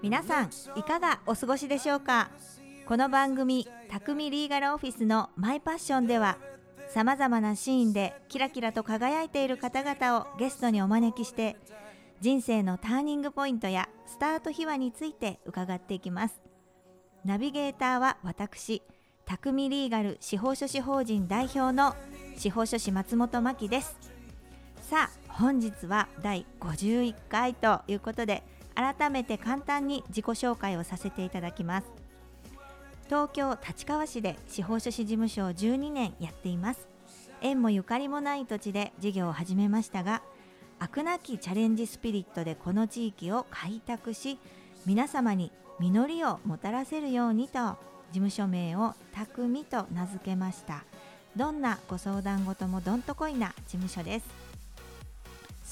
皆さんいかがお過ごしでしょうか？この番組「匠リーガルオフィスのマイパッション」ではさまざまなシーンでキラキラと輝いている方々をゲストにお招きして人生のターニングポイントやスタート秘話について伺っていきます。ナビゲーターは私匠リーガル司法書士法人代表の司法書士松本真希です。さあ本日は第51回ということで改めて簡単に自己紹介をさせていただきます。東京立川市で司法書士事務所を12年やっています。縁もゆかりもない土地で事業を始めましたが飽くなきチャレンジスピリットでこの地域を開拓し皆様に実りをもたらせるようにと事務所名を匠と名付けました。どんなご相談事もどんとこいな事務所です。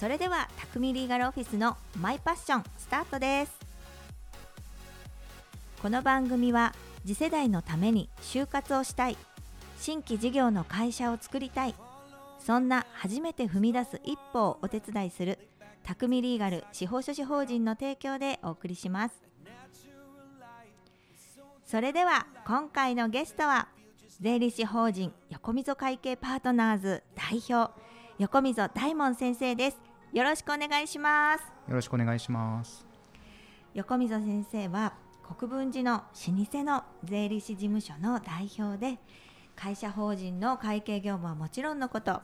それでは匠リーガルオフィスのマイパッションスタートです。この番組は次世代のために就活をしたい新規事業の会社を作りたいそんな初めて踏み出す一歩をお手伝いする匠リーガル司法書士法人の提供でお送りします。それでは今回のゲストは税理士法人横溝会計パートナーズ代表横溝大門先生です。よろしくお願いします。よろしくお願いします。横溝先生は国分寺の老舗の税理士事務所の代表で会社法人の会計業務はもちろんのこと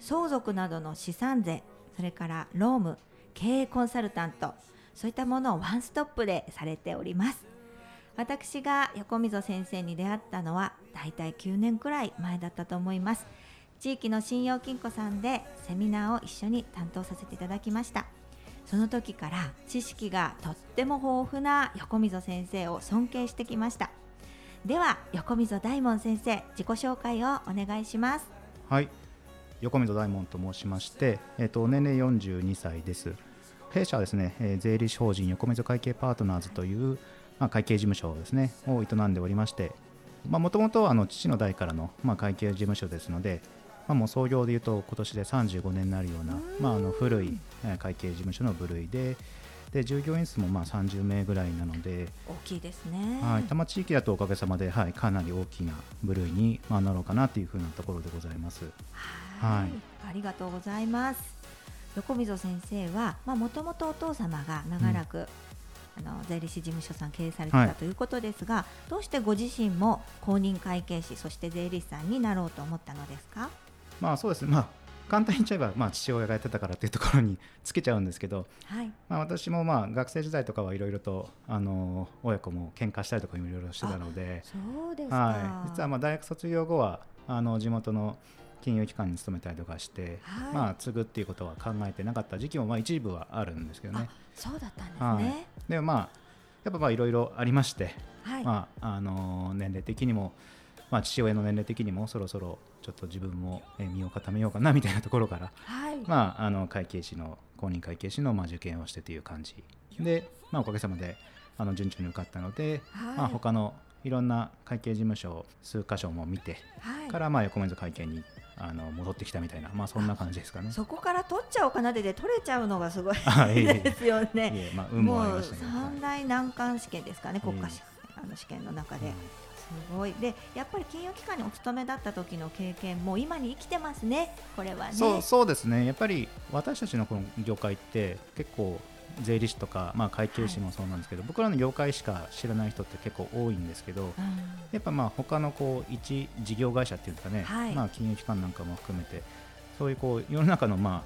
相続などの資産税それから労務経営コンサルタントそういったものをワンストップでされております。私が横溝先生に出会ったのはだいたい9年くらい前だったと思います地域の信用金庫さんでセミナーを一緒に担当させていただきました。その時から知識がとっても豊富な横溝先生を尊敬してきました。では横溝大門先生自己紹介をお願いします。はい、横溝大門と申しまして、えっ、と年齢42歳です。弊社はですね、えー税理士法人横溝会計パートナーズというまあ会計事務所ですねを営んでおりまして、まあ元々あの父の代からのまあ会計事務所ですので、まあもう創業でいうと今年で35年になるようなまああの古いえー会計事務所の部類で。で従業員数もまあ30名ぐらいなので、大きいですね。はい、多摩地域だとおかげさまで、はい、かなり大きな部類に、まあ、なろうかなというふうなところでございます。はい。はい。ありがとうございます。横溝先生はもともとお父様が長らく、あの税理士事務所さん経営されてはい。たということですが、どうしてご自身も公認会計士そして税理士さんになろうと思ったのですか？まあそうですね、まあ、簡単に言っちゃえば、まあ、父親がやってたからというところに つけちゃうんですけど、はい。まあ、私もまあ学生時代とかはいろいろとあの親子も喧嘩したりとかいろいろしてたので、そうですか、はい、実はまあ大学卒業後はあの地元の金融機関に勤めたりとかして、はい。まあ、継ぐっていうことは考えてなかった時期もまあ一部はあるんですけどね。そうだったんですはい。ね、でもまあやっぱまあいろいろありまして、はい、まああの年齢的にも、まあ、父親の年齢的にもそろそろちょっと自分もえー身を固めようかなみたいなところから、はい。まあ、あの会計士の公認会計士のまあ受験をしてという感じ。で、まあ、おかげさまであの順調に受かったので、はい。まあ、他のいろんな会計事務所を数箇所も見てはい。からまあ横溝会計にあの戻ってきたみたいな、まあ、そんな感じですかね。そこから取っちゃおうかなでで取れちゃうのがすごい ですよね。いえまあ、運もありもうましたけど。三大難関試験ですかね、国家試えあの試験の中で。すごい。でやっぱり金融機関にお勤めだった時の経験も今に生きてますね、これはね。そうそうですね、やっぱり私たちのこの業界って結構税理士とか、まあ、会計士もそうなんですけど、僕らの業界しか知らない人って結構多いんですけど、うん。やっぱまあ他のこう一事業会社っていうかね、はい。まあ、金融機関なんかも含めてそういうこう世の中の,、ま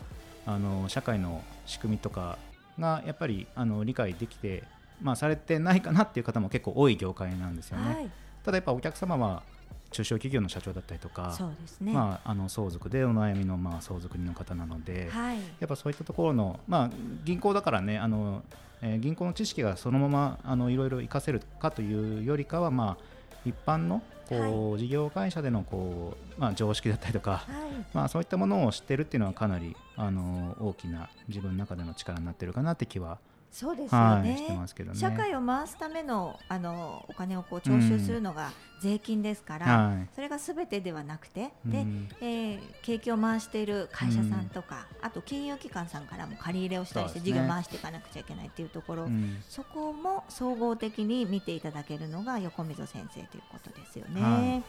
あ、あの社会の仕組みとかがやっぱりあの理解できて、まあ、されてないかなっていう方も結構多い業界なんですよね。はい、ただやっぱお客様は中小企業の社長だったりとか、そうですね。まあ、あの相続でお悩みのまあ相続人の方なので、はい、やっぱそういったところの、まあ、銀行だからねあの、えー銀行の知識がそのままあのいろいろ活かせるかというよりかは、まあ、一般のこう、事業会社でのこう、まあ、常識だったりとか、はい、まあ、そういったものを知ってるっていうのはかなりあの大きな自分の中での力になってるかなって気はそうですよはい、ねね。社会を回すためのあのお金をこう徴収するのが税金ですから、はい。それがすべてではなくて、でうん。えー景気を回している会社さんとか、あと金融機関さんからも借り入れをしたりして事業回していかなくちゃいけないっていうところ、うん。そこも総合的に見ていただけるのが横溝先生ということですよね。はい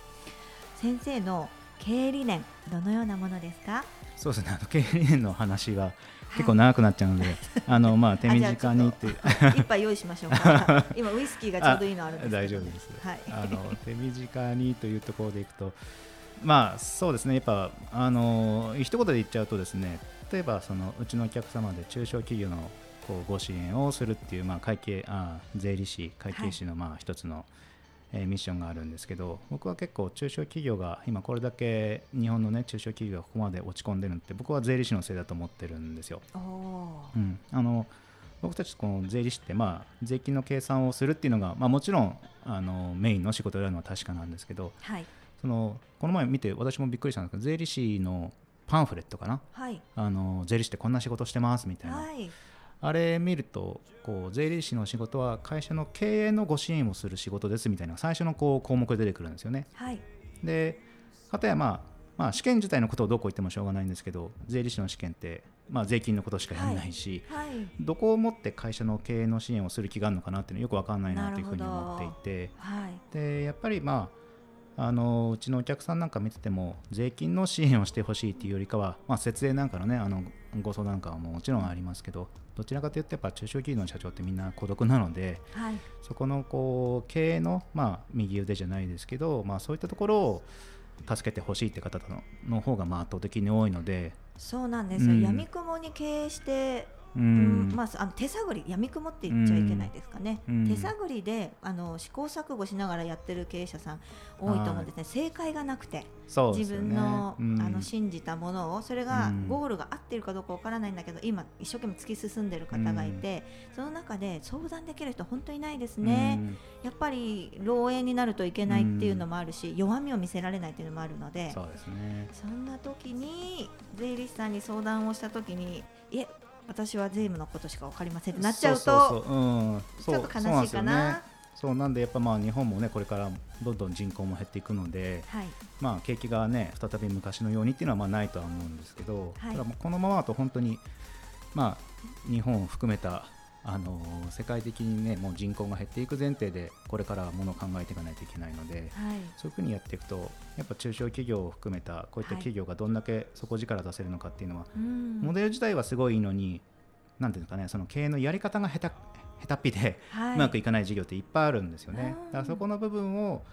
先生の経営理念どのようなものですか？そうですね。あの経営理念の話が結構長くなっちゃうので、あのまあ手短にって。一杯用意しましょうか。今ウイスキーがちょうどいいのあるんです大丈夫です。はい。あの手短にというところでいくと、まあそうですね。やっぱあの一言で言っちゃうとですね、例えばそのうちのお客様で中小企業のこうご支援をするっていうまあ会計あ税理士会計士のまあ一つの、えーミッションがあるんですけど僕は結構中小企業が今これだけ日本のね中小企業がここまで落ち込んでるのって僕は税理士のせいだと思ってるんですよ。うん、あの僕たちこの税理士って、まあ、税金の計算をするっていうのが、まあ、もちろんあのメインの仕事であるのは確かなんですけどはい。そのこの前見て私もびっくりしたんですけど税理士のパンフレットかな？はい。あの税理士ってこんな仕事してますみたいな、はいあれ見るとこう税理士の仕事は会社の経営のご支援をする仕事ですみたいな最初のこう項目で出てくるんですよね。はい。でかたやまあまあ試験自体のことをどうこう言ってもしょうがないんですけど税理士の試験って、まあ、税金のことしかやらないし、はい。どこをもって会社の経営の支援をする気があるのかなっていうのはよくわかんないなというふうに思っていてはい。でやっぱりまああのうちのお客さんなんか見てても税金の支援をしてほしいっていうよりかは、まあ、節税なんかのねあのご相談なんかはもちろんありますけどどちらかというとやっぱ中小企業の社長ってみんな孤独なのではい。そこのこう経営の、まあ、右腕じゃないですけど、まあ、そういったところを助けてほしいって方のの方がまあ圧倒的に多いので、そうなんですよ、うん。闇雲に経営して、ううん。んまあ、あの手探り闇雲って言っちゃいけないですかね、うん。手探りであの試行錯誤しながらやってる経営者さん多いと思うんですね、正解がなくて、ね。分の,、うん。あの信じたものをそれがうん。ゴールが合っているかどうかわからないんだけど今一生懸命突き進んでる方がいて、その中で相談できる人本当にいないですね、うん。やっぱり漏洩になるといけないっていうのもあるし、弱みを見せられないっていうのもあるのでそうですね。そんな時に税理士さんに相談をした時にいえ私は税務のことしか分かりませんってなっちゃうとちょっと悲しいかな。そうなんでやっぱまあ日本もねこれからどんどん人口も減っていくので、はい。まあ景気がね再び昔のようにっていうのはまあないとは思うんですけど、はい。ただこのままだと本当にまあ日本を含めたあの世界的にねもう人口が減っていく前提でこれからものを考えていかないといけないので、はい。そういうふうにやっていくとやっぱ中小企業を含めたこういったはい。企業がどんだけ底力出せるのかっていうのは、うん。モデル自体はすごいいいのになんていうかねその経営のやり方が下手下手っぴではい。うまくいかない事業っていっぱいあるんですよね。うん。だからそこの部分を、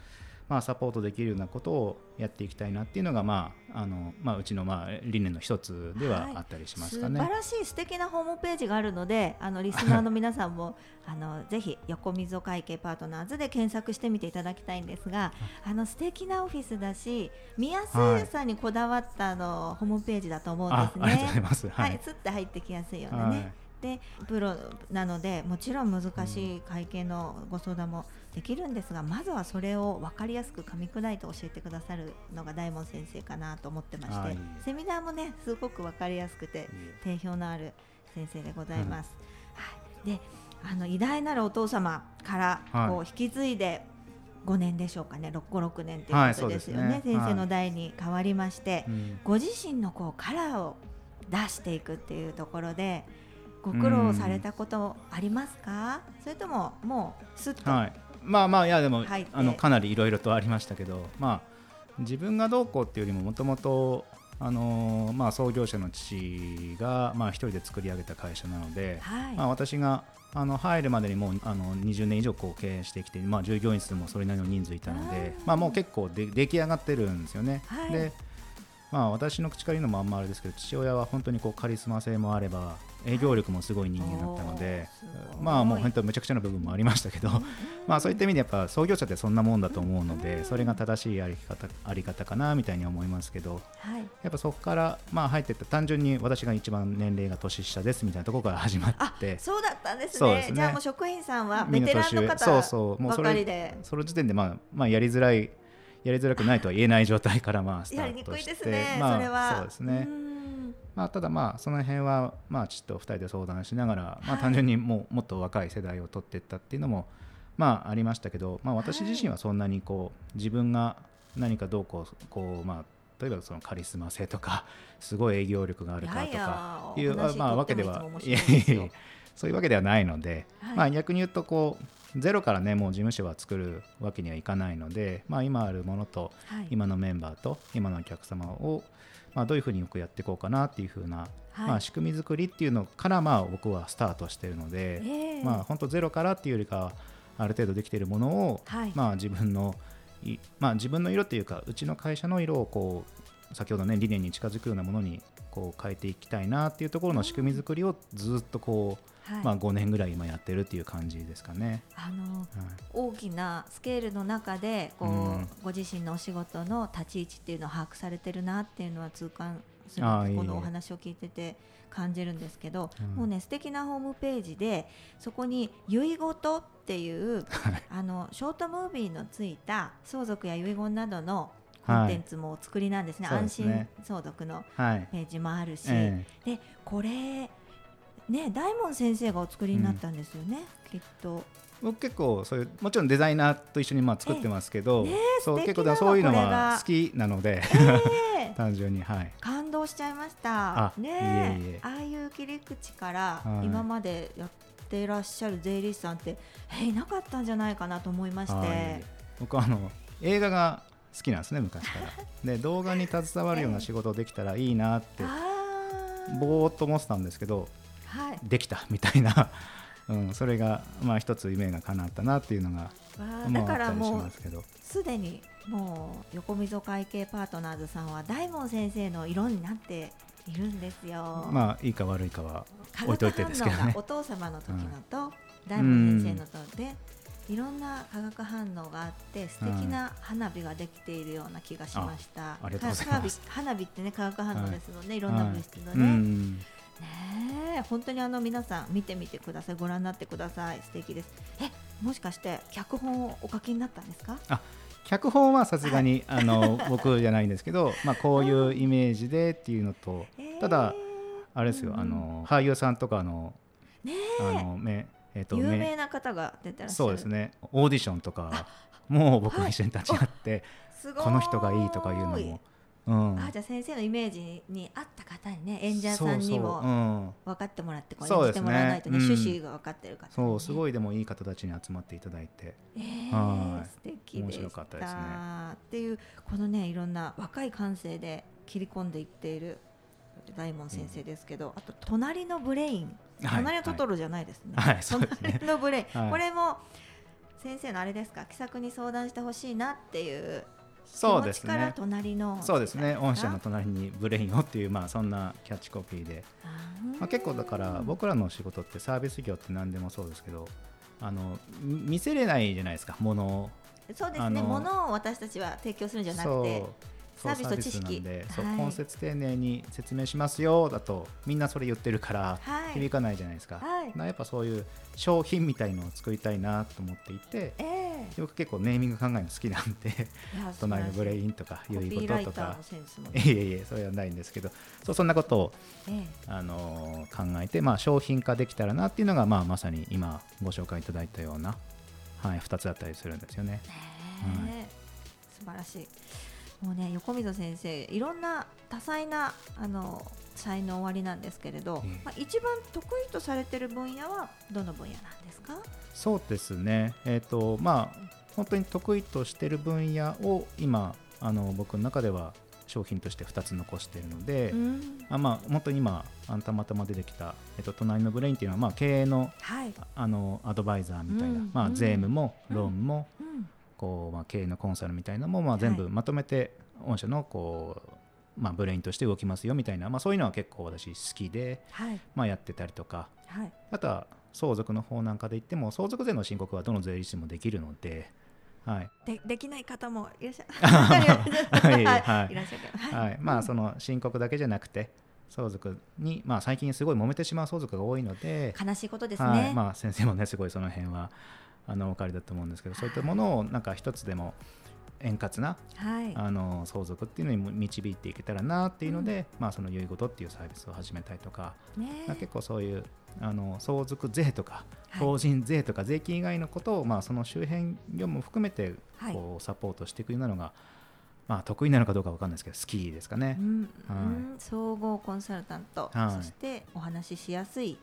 まあ、サポートできるようなことをやっていきたいなっていうのが、まああのまあ、うちの、まあ、理念の一つではあったりしますかね。素晴らしい素敵なホームページがあるのであのリスナーの皆さんも あのぜひ横溝会計パートナーズで検索してみていただきたいんですがあの素敵なオフィスだし見やすさにこだわったあのホームページだと思うんですあありがとうございね。ます。は、はいい、すって入ってきやすいようなね。はいでプロなのでもちろん難しい会計のご相談もできるんですが、まずはそれを分かりやすく噛み砕いて教えてくださるのが大門先生かなと思ってまして、はい。セミナーもねすごく分かりやすくて定評のある先生でございます。はい、であの偉大なるお父様からはい。こう引き継いで5年でしょうかね56年ということですよね,、ね。先生の代に変わりまして、うん。ご自身のこうカラーを出していくっていうところでご苦労されたことありますか、それとももうすっと、はい、まあまあいやでもあのかなりいろいろとありましたけど、まあ、自分がどうこうっていうよりももともとあのーまあ、創業者の父が、まあ、一人で作り上げた会社なので、はい。まあ、私があの入るまでにもうあの20年以上こう経営してきて、まあ、従業員数もそれなりの人数いたのでまあ、もう結構で出来上がってるんですよね。はい。でまあ、私の口から言うのもあんまあれですけど父親は本当にこうカリスマ性もあれば営業力もすごい人間だったので、まあもう本当めちゃくちゃな部分もありましたけど、まあそういった意味でやっぱ創業者ってそんなもんだと思うのでそれが正しいあり方あり方かなみたいに思いますけどはい。やっぱそこからまあ入っていった単純に私が一番年齢が年下ですみたいなところから始まあって。そうだったんですね。ね。じゃあもう職員さんはベテランの年上方そうそう。もうばそれかりでその時点でまあまあやりづらいやりづらくないとは言えない状態からまあ スタートしてね、まあそうですね。う。ん。まあ、ただまあその辺はまあちょっと2人で相談しながら、まあ、はい単純にもうもっと若い世代を取っていったっていうのもまあありましたけど、まあ、私自身はそんなにこう自分が何かどうこうこうまあ例えばそのカリスマ性とか すごい営業力があるかとかいうまあわけではそういうわけではないので、はい。まあ、逆に言うとこうゼロからねもう事務所は作るわけにはいかないので、まあ、今あるものとはい。今のメンバーと今のお客様を、まあ、どういうふうによくやっていこうかなっていうふうな、はい。まあ、仕組み作りっていうのからまあ僕はスタートしてるので、ええ。まあ本当ゼロからっていうよりかはある程度できているものを、はい。まあ自分のいまあ自分の色っていうかうちの会社の色をこう先ほどね理念に近づくようなものにこう変えていきたいなっていうところの仕組み作りをずっとこう、はい。まあ5年ぐらい今やってるっていう感じですかね。あのはい。大きなスケールの中でこう、うん。ご自身のお仕事の立ち位置っていうのを把握されてるなっていうのは痛感するこのお話を聞いてて感じるんですけど、うん。もうね素敵なホームページでそこに「遺言」っていうあのショートムービーのついた相続や遺言などのコンテンツもお作りなんですね、そうで安心相続のはい、ページもあるし、え。でこれね大門先生がお作りになったんですよね、きっと。僕結構そういうもちろんデザイナーと一緒にまあ作ってますけど、えねそう結構そういうのは好きなのでええ。単純にはい。感動しちゃいました。あねいえいえ。ああいう切り口からはい。今までやってらっしゃる税理士さんって、えいなかったんじゃないかなと思いまして、はい。僕はあの映画が好きなんですね昔から。で動画に携わるような仕事できたらいいなってあー。ぼーっと思ってたんですけどはいできたみたいな、うん、それがまあ一つ夢が叶ったなっていうのがだからもうますけど。すでにもう横溝会計パートナーズさんは大門先生の色になっているんですよ。まあいいか悪いかは化置いといてですけどね。がお父様の時のと、大門先生のとでいろんな化学反応があって素敵な花火ができているような気がしました。花火ってね化学反応ですので、い、ろんな物質のうね。んねえ本当にあの皆さん見てみてくださいご覧になってください。素敵です。えもしかして脚本をお書きになったんですか？脚本はさすがにあの 僕じゃないんですけど、まあ、こういうイメージでっていうのとただあれですよ、うんあの俳優さんとかのねあのめえっ、とめ有名な方が出てらっしゃる。そうですね。オーディションとかもう僕も一緒に立ち会って、この人がいいとかいうのも、うん、あじゃあ先生のイメージに合った方にね演者さんにもうん、分かってもらってこうそうですね。演じてもらわないとねうん。趣旨が分かってる方にね、そうすごいでもいい方たちに集まっていただいて。えーはい。素敵面白かった。ですねっていうこのねいろんな若い感性で切り込んでいっている大門先生ですけど、あと隣のブレイン。はい。隣のトトロじゃないですね、はいそうですね。隣のブレイン、はい。これも先生のあれですか？気さくに相談してほしいなっていうそうですね。隣のそうですね。御社のあ隣にブレインをっていうまあそんなキャッチコピーで、ー。まあ、結構だから僕らの仕事ってサービス業って何でもそうですけどあのみ見せれないじゃないですかものを。そうですね。あの物を私たちは提供するんじゃなくてサービスと知識。で、そうはい。根節丁寧に説明しますよだとみんなそれ言ってるからはい。響かないじゃないですか、はい。なやっぱそういう商品みたいのを作りたいなと思っていてええ。僕結構ネーミング考えるの好きなんで 隣のブレインンとかコピ良いこととか。いえいえそれはないんですけどそうそんなことを、えあのー考えて、まあ、商品化できたらなっていうのが、まあ、まさに今ご紹介いただいたような、はい、2つだったりするんですよね。え。ねえ素晴らしいもうね横溝先生いろんな多彩なあの才能おありなんですけれど、ええまあ、一番得意とされてる分野はどの分野なんですか？そうですね、えーとまあ、本当に得意としている分野を今あの僕の中では商品として2つ残しているので、うん。あまあ、本当に今あのたまたま出てきた、えっと、隣のブレインっていうのは、まあ、経営のはい、あのアドバイザーみたいな、まあ、うん。うん税務もうん。ローンも、うんこうまあ、経営のコンサルみたいなのも、まあ、全部まとめて御社のこう、まあ、ブレインとして動きますよみたいな、まあ、そういうのは結構私好きで、はい。まあ、やってたりとか。はい。あとは相続の方なんかで言っても相続税の申告はどの税理士もできるので、はい。でできない方もいらっしゃ はい。はい。はい。いらっしゃる。はい。はい。まあ、その申告だけじゃなくて相続に、まあ、最近すごい揉めてしまう相続が多いので、悲しいことですね、はい。まあ、先生もねすごいその辺はあのお分かりだと思うんですけどそういったものをなんか一つでも円滑なはい。あの相続っていうのにも導いていけたらなっていうので、まあ、その遺言っていうサービスを始めたりとか、ねまあ結構そういうあの相続税とかはい。法人税とか税金以外のことを、まあ、その周辺業務も含めてはい。こうサポートしていくようなのが、まあ、得意なのかどうかわかんないですけど好きですかね。う。ん。はい。うん。総合コンサルタント、はい。そしてお話ししやすい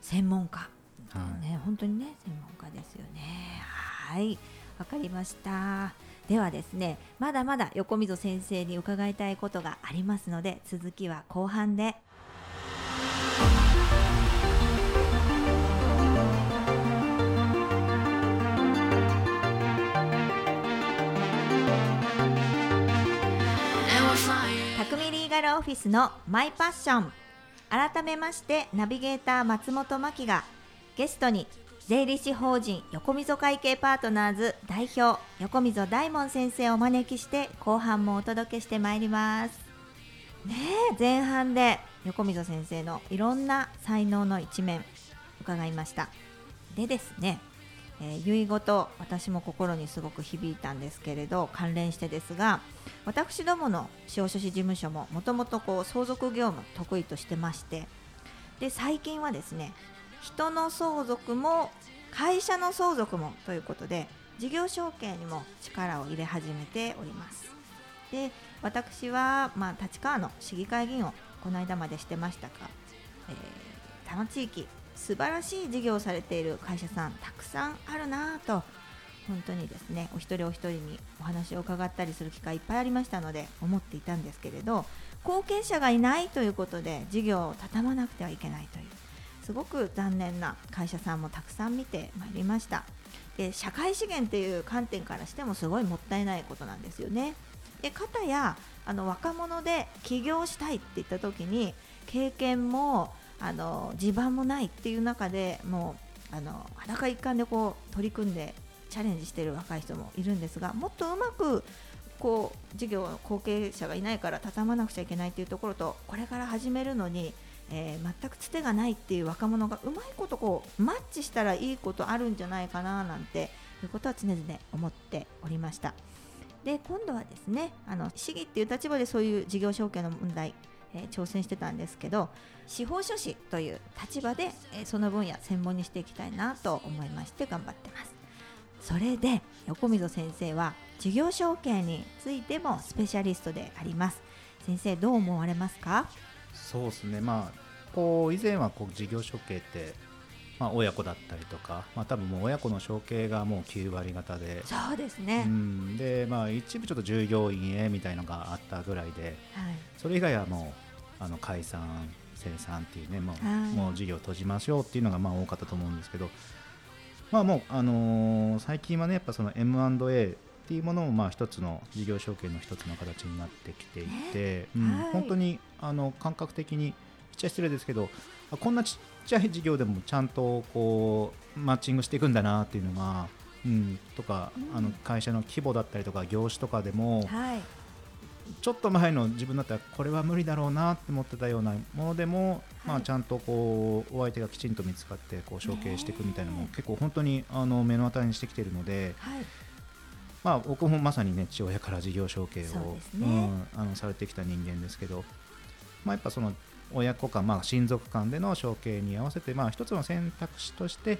専門家、はい。ね本当にね専門家ですよね。はい。わかりました。ではですねまだまだ横溝先生に伺いたいことがありますので続きは後半で。匠リーガルオフィスのマイパッション。改めましてナビゲーター松本真希がゲストに税理士法人横溝会計パートナーズ代表横溝大門先生をお招きして後半もお届けしてまいります。ね前半で横溝先生のいろんな才能の一面伺いました。でですね、えー、遺言と私も心にすごく響いたんですけれど関連してですが私どもの司法書士事務所ももともと相続業務得意としてましてで最近はですね人の相続も会社の相続もということで事業承継にも力を入れ始めております。で私は、まあ、立川の市議会議員をこの間までしてましたが、えー、多摩地域素晴らしい事業をされている会社さんたくさんあるなと本当にですねお一人お一人にお話を伺ったりする機会いっぱいありましたので思っていたんですけれど後継者がいないということで事業を畳まなくてはいけないという。すごく残念な会社さんもたくさん見てまいりました。で社会資源っていう観点からしてもすごいもったいないことなんですよね。で方やあの若者で起業したいって言った時に経験もあの地盤もないっていう中でもうあの裸一貫でこう取り組んでチャレンジしている若い人もいるんですがもっとうまくこう事業の後継者がいないから畳まなくちゃいけないっていうところとこれから始めるのに、えー全くつてがないっていう若者がうまいことこうマッチしたらいいことあるんじゃないかななんていうことは常々思っておりました。で今度はですねあの市議っていう立場でそういう事業承継の問題、えー挑戦してたんですけど司法書士という立場で、えーその分野専門にしていきたいなと思いまして頑張ってます。それで横溝先生は事業承継についてもスペシャリストであります。先生どう思われますか？そうですね。まあこう以前はこう事業承継って、まあ、親子だったりとか、まあ、多分もう親子の承継がもう9割方で、そうですうね、ん、でまあ一部ちょっと従業員へみたいのがあったぐらいではい。それ以外はもうあの解散清算っていうねもう,、はい。もう事業閉じましょうっていうのがまあ多かったと思うんですけどまあもう、あのー最近はねやっぱその M&A っていうものもまあ一つの事業承継の一つの形になってきていて、うんはい。本当にあの感覚的にちっちゃい失礼ですけどあこんなちっちゃい事業でもちゃんとこうマッチングしていくんだなっていうのが、うん、とか、うん。あの会社の規模だったりとか業種とかでも、はい。ちょっと前の自分だったらこれは無理だろうなって思ってたようなものでも、まあ、はいちゃんとこうお相手がきちんと見つかってこう承継していくみたいなのも結構本当にあの目の当たりにしてきているので、はいまあ、僕もまさにね父親から事業承継をね。うん、あのされてきた人間ですけど、まあ、やっぱその親子間、まあ、親族間での承継に合わせて、まあ、一つの選択肢として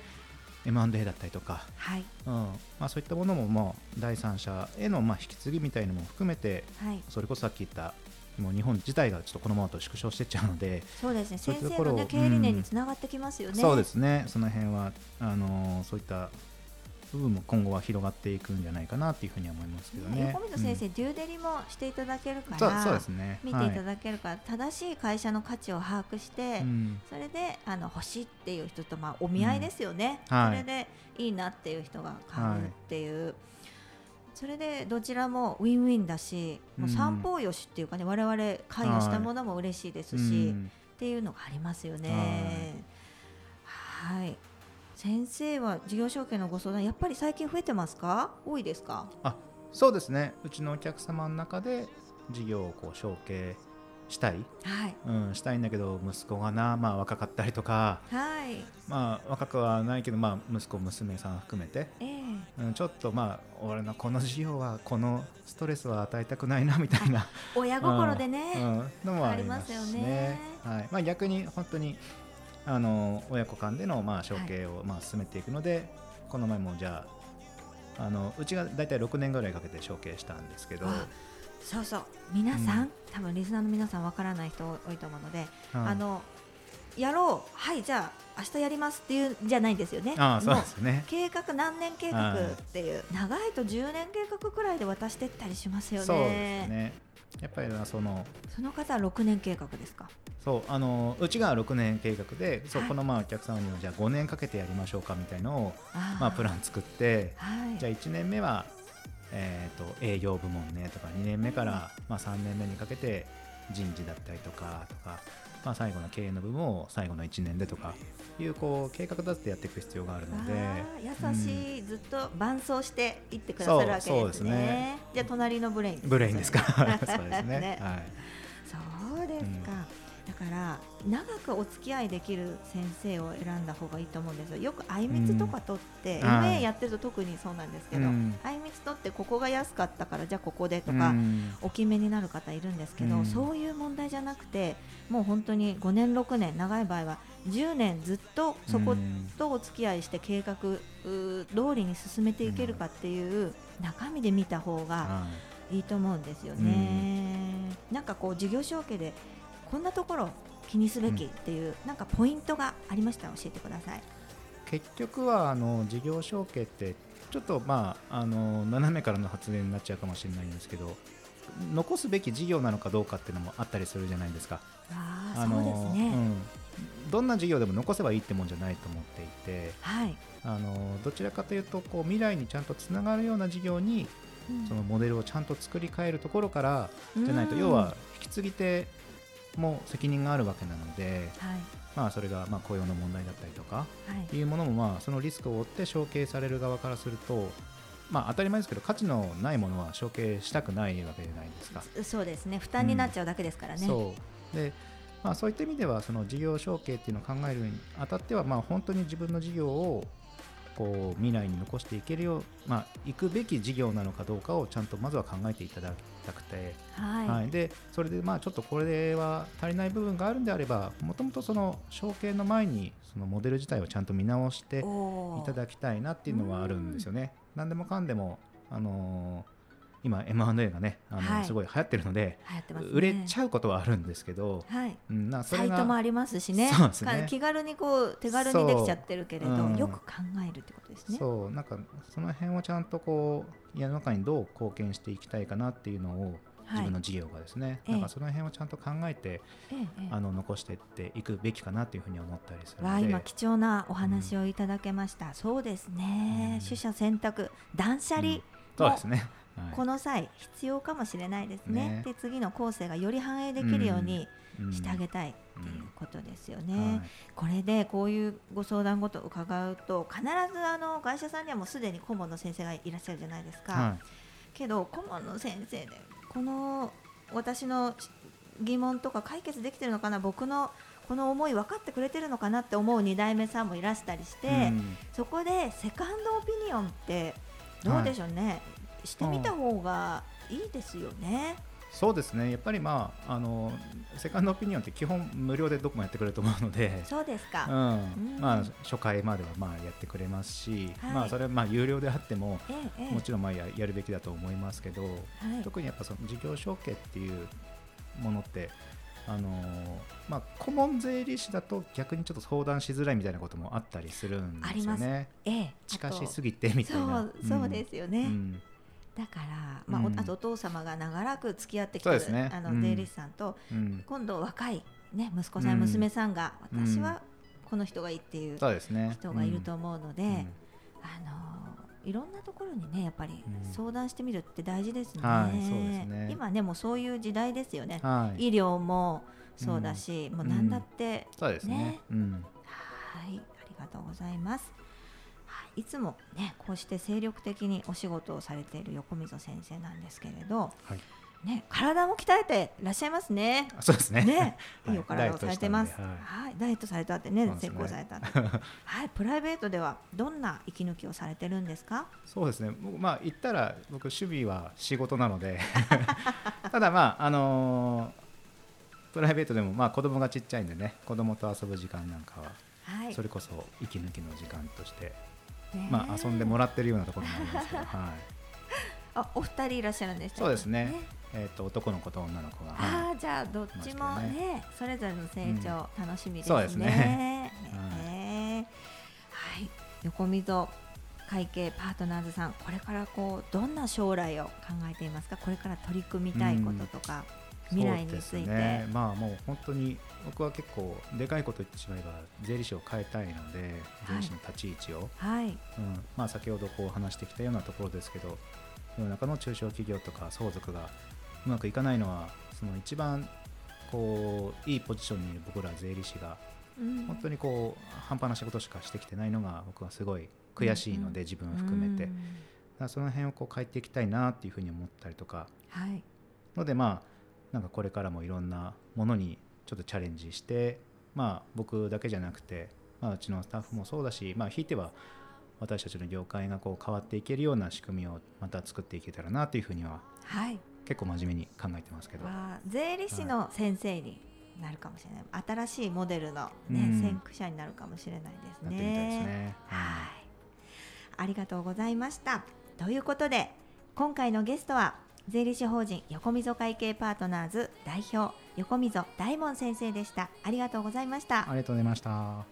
M&A だったりとか、はい。うんまあ、そういったものももう第三者へのまあ引き継ぎみたいなのも含めてはい。それこそさっき言ったもう日本自体がちょっとこのままと縮小していっちゃうので、そうですね。先生のね経営理念につながってきますよね、そうですね。その辺はあのーそういった部分も今後は広がっていくんじゃないかなっていうふうには思いますけどね。横溝先生、うん。デューデリもしていただけるからそうですね。見ていたはだけるから、正しい会社の価値を把握して、うん。それであの欲しいっていう人と、まあ、お見合いですよね、うん。はい。それでいいなっていう人が買うっていう、それでどちらもウィンウィンだし、もううん三方よしっていうかね我々関与したものも嬉しいですし、うん。っていうのがありますよね。はい先生は事業承継のご相談やっぱり最近増えてますか？多いですか？そうですね。うちのお客様の中で事業をこう承継したい、はい。うん、したいんだけど息子がな、まあ、若かったりとか、はい。まあ、若くはないけど、まあ、息子娘さん含めて、ええ。うん、ちょっとまあ俺のこの事業はこのストレスは与えたくないなみたいな。親心でね、うん、のもありますしありますよねね。はい。まあ、逆に本当にあの親子間でのまあ承継をまあ進めていくので、この前もじゃああのうちが大体6年ぐらいかけて承継したんですけど、あそうそう。皆さん、うん。多分リスナーの皆さんわからない人多いと思うので、はいあのやろう。はいじゃあ明日やりますっていうんじゃないんですよね。ああそうもですね。計画何年計画っていう、長いと10年計画くらいで渡してったりしますよね。そうですねやっぱりなそのその方は6年計画ですか？そうあのうちが6年計画でそうはい。このまあお客様にはじゃあ5年かけてやりましょうかみたいのをまあ、プラン作ってはい。じゃあ1年目は、えー、と営業部門ねとか2年目から、まあ、3年目にかけて人事だったりとかとか、まあ、最後の経営の部分を最後の1年でとかいうこう計画立ててやっていく必要があるので。優しい、ずっと伴走していってくださるわけですね。ね。じゃあ隣のブレインねブレインですか。そうですね。ね。はい、そうですか、だから長くお付き合いできる先生を選んだ方がいいと思うんですよ。よくあいみつとか取って、うん。はい。MA やってると特にそうなんですけど、うん。あいみつ取ってここが安かったからじゃあここでとうか、ん。お決めになる方いるんですけど、うん。そういう問題じゃなくてもう本当に5年6年長い場合は10年ずっとそこうん。とお付き合いして計画通りに進めていけるかっていう中身で見た方がはい。いと思うんですよね。なんかこう事業承継でこんなところ気にすべきっていう、なんかポイントがありましたら教えてください。結局はあの事業承継ってちょっとまああの斜めからの発言になっちゃうかもしれないんですけど残すべき事業なのかどうかっていうのもあったりするじゃないですか。あああのそうですね。うん、どんな事業でも残せばいいってもんじゃないと思っていてはい。あのどちらかというとこう未来にちゃんとつながるような事業にうんそのモデルをちゃんと作り変えるところからじゃないとうん要は引き継ぎ手も責任があるわけなので、はい。まあ、それがまあ雇用の問題だったりとかはい。いうものもまあそのリスクを負って承継される側からすると、まあ、当たり前ですけど価値のないものは承継したくないわけじゃないですか。そうですね。負担になっちゃうだけですからね。そう。でまあ、そういった意味ではその事業承継っていうのを考えるにあたっては、まあ、本当に自分の事業をこう未来に残していけるよう、まあ、行くべき事業なのかどうかをちゃんとまずは考えていただきたくて、はい、はい、でそれでまあちょっとこれは足りない部分があるんであればもともとその承継の前にそのモデル自体をちゃんと見直していただきたいなっていうのはあるんですよね。何でもかんでも、あのー今 M&A がねあの、はい。すごい流行ってるので、ね。売れちゃうことはあるんですけど、はい。うん、なサイトもありますしね。ね。か気軽にこう手軽にできちゃってるけれど、そう。うん。よく考えるってことですね。そうなんかその辺をちゃんとこう世の中にどう貢献していきたいかなっていうのを自分の事業がですね、ええ。なんかその辺をちゃんと考えて、ええええ。あの残していっていくべきかなっていうふうに思ったりするので。今貴重なお話をいただけました、そうですね、うん。取捨選択。断捨離、うん。そうですね、はい。この際必要かもしれないですね。ね。で次の後世がより反映できるようにうん。してあげたいっていうことですよね、はい。これでこういうご相談事を伺うと必ずあの会社さんにはもうすでに顧問の先生がいらっしゃるじゃないですか、はけど顧問の先生でこの私の疑問とか解決できてるのかな僕のこの思い分かってくれてるのかなって思う2代目さんもいらしたりして、いうん。そこでセカンドオピニオンってどうでしょうね、してみた方がいいですよね。そうですね。やっぱりまああのセカンドオピニオンって基本無料でどこもやってくれると思うので。そうですか、うん。うん。まあ、初回まではまあやってくれますし、はい。まあ、それはまあ有料であってもええええ。もちろんまあややるべきだと思いますけど、はい。特にやっぱその事業承継っていうものって、あのーまあ、顧問税理士だと逆にちょっと相談しづらいみたいなこともあったりするんですよね。ええ。近しすぎぎてみたいな。そうそうですよね、うんだから、まあおうんあとお父様が長らく付き合ってきてる、そうですね。あのうん。税理士さんと、うん。今度若い、ね、息子さん、うん。娘さんがうん。私はこの人がいいっていうそうですね。人がいると思うので、あのいろんなところにねやっぱりうん。相談してみるって大事ですね。はいね。今ねもうそういう時代ですよね。はい、医療もそうだし、もう何だって、そうですね。はいありがとうございます。はい、いつもねこうして精力的にお仕事をされている横溝先生なんですけれど、はいね、体も鍛えていらっしゃいますね。そうですね。ね、はいいいお体をされてます。ダイエットしたんではい、ダイエットされたってねね成功された。はい、プライベートではどんな息抜きをされてるんですか？そうですね。僕まあ言ったら僕守備は仕事なので、ただまああのープライベートでもまあ子供がちっちゃいんでね、子供と遊ぶ時間なんかははい。それこそ息抜きの時間として、ねまあ遊んでもらってるようなところもありますけど、はい。あ、お二人いらっしゃるんですそうですね。えっ、と男の子と女の子が、はい。ああ、じゃあどっちもいますけどね、それぞれの成長楽しみですね。そうですね。ね。はい、横溝会計パートナーズさん、これからこうどんな将来を考えていますか？これから取り組みたいこととか、未来についそうですて。ね、まあもう本当に僕は結構でかいこと言ってしまえば税理士を変えたいので税理士の立ち位置を、はい。うん。まあ、先ほどこう話してきたようなところですけど世の中の中小企業とか相続がうまくいかないのはその一番こういいポジションにいる僕ら税理士がうん。本当にこう半端な仕事しかしてきてないのが僕はすごい悔しいので、自分を含めて、だその辺をこう変えていきたいなっていうふうに思ったりとか。はい。のでまあなんかこれからもいろんなものにちょっとチャレンジしてまあ僕だけじゃなくて、まあ、うちのスタッフもそうだしまあひいては私たちの業界がこう変わっていけるような仕組みをまた作っていけたらなというふうにははい。結構真面目に考えてますけど税理士の先生になるかもしれない。新しいモデルのね、うん先駆者になるかもしれないですね。ですね。はい。ありがとうございました。ということで、今回のゲストは税理士法人横溝会計パートナーズ代表横溝大門先生でした。ありがとうございました。ありがとうございました。は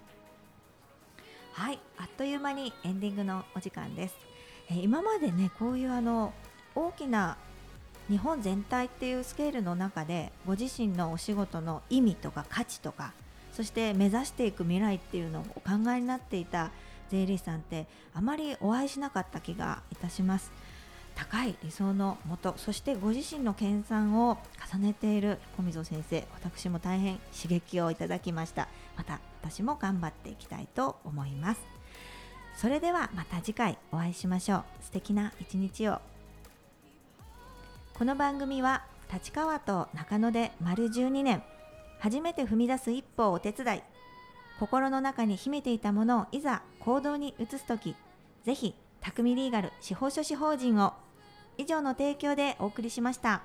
い、あっという間にエンディングのお時間です。えー今までね、こういうあの大きな日本全体っていうスケールの中で、ご自身のお仕事の意味とか価値とか、そして目指していく未来っていうのをお考えになっていた税理士さんってあまりお会いしなかった気がいたします。高い理想のもとそしてご自身の研鑽を重ねている小溝先生私も大変刺激をいただきました。また私も頑張っていきたいと思います。それではまた次回お会いしましょう。素敵な一日を。この番組は立川と中野で丸12年初めて踏み出す一歩をお手伝い心の中に秘めていたものをいざ行動に移す時ぜひ匠リーガル司法書士法人を以上の提供でお送りしました。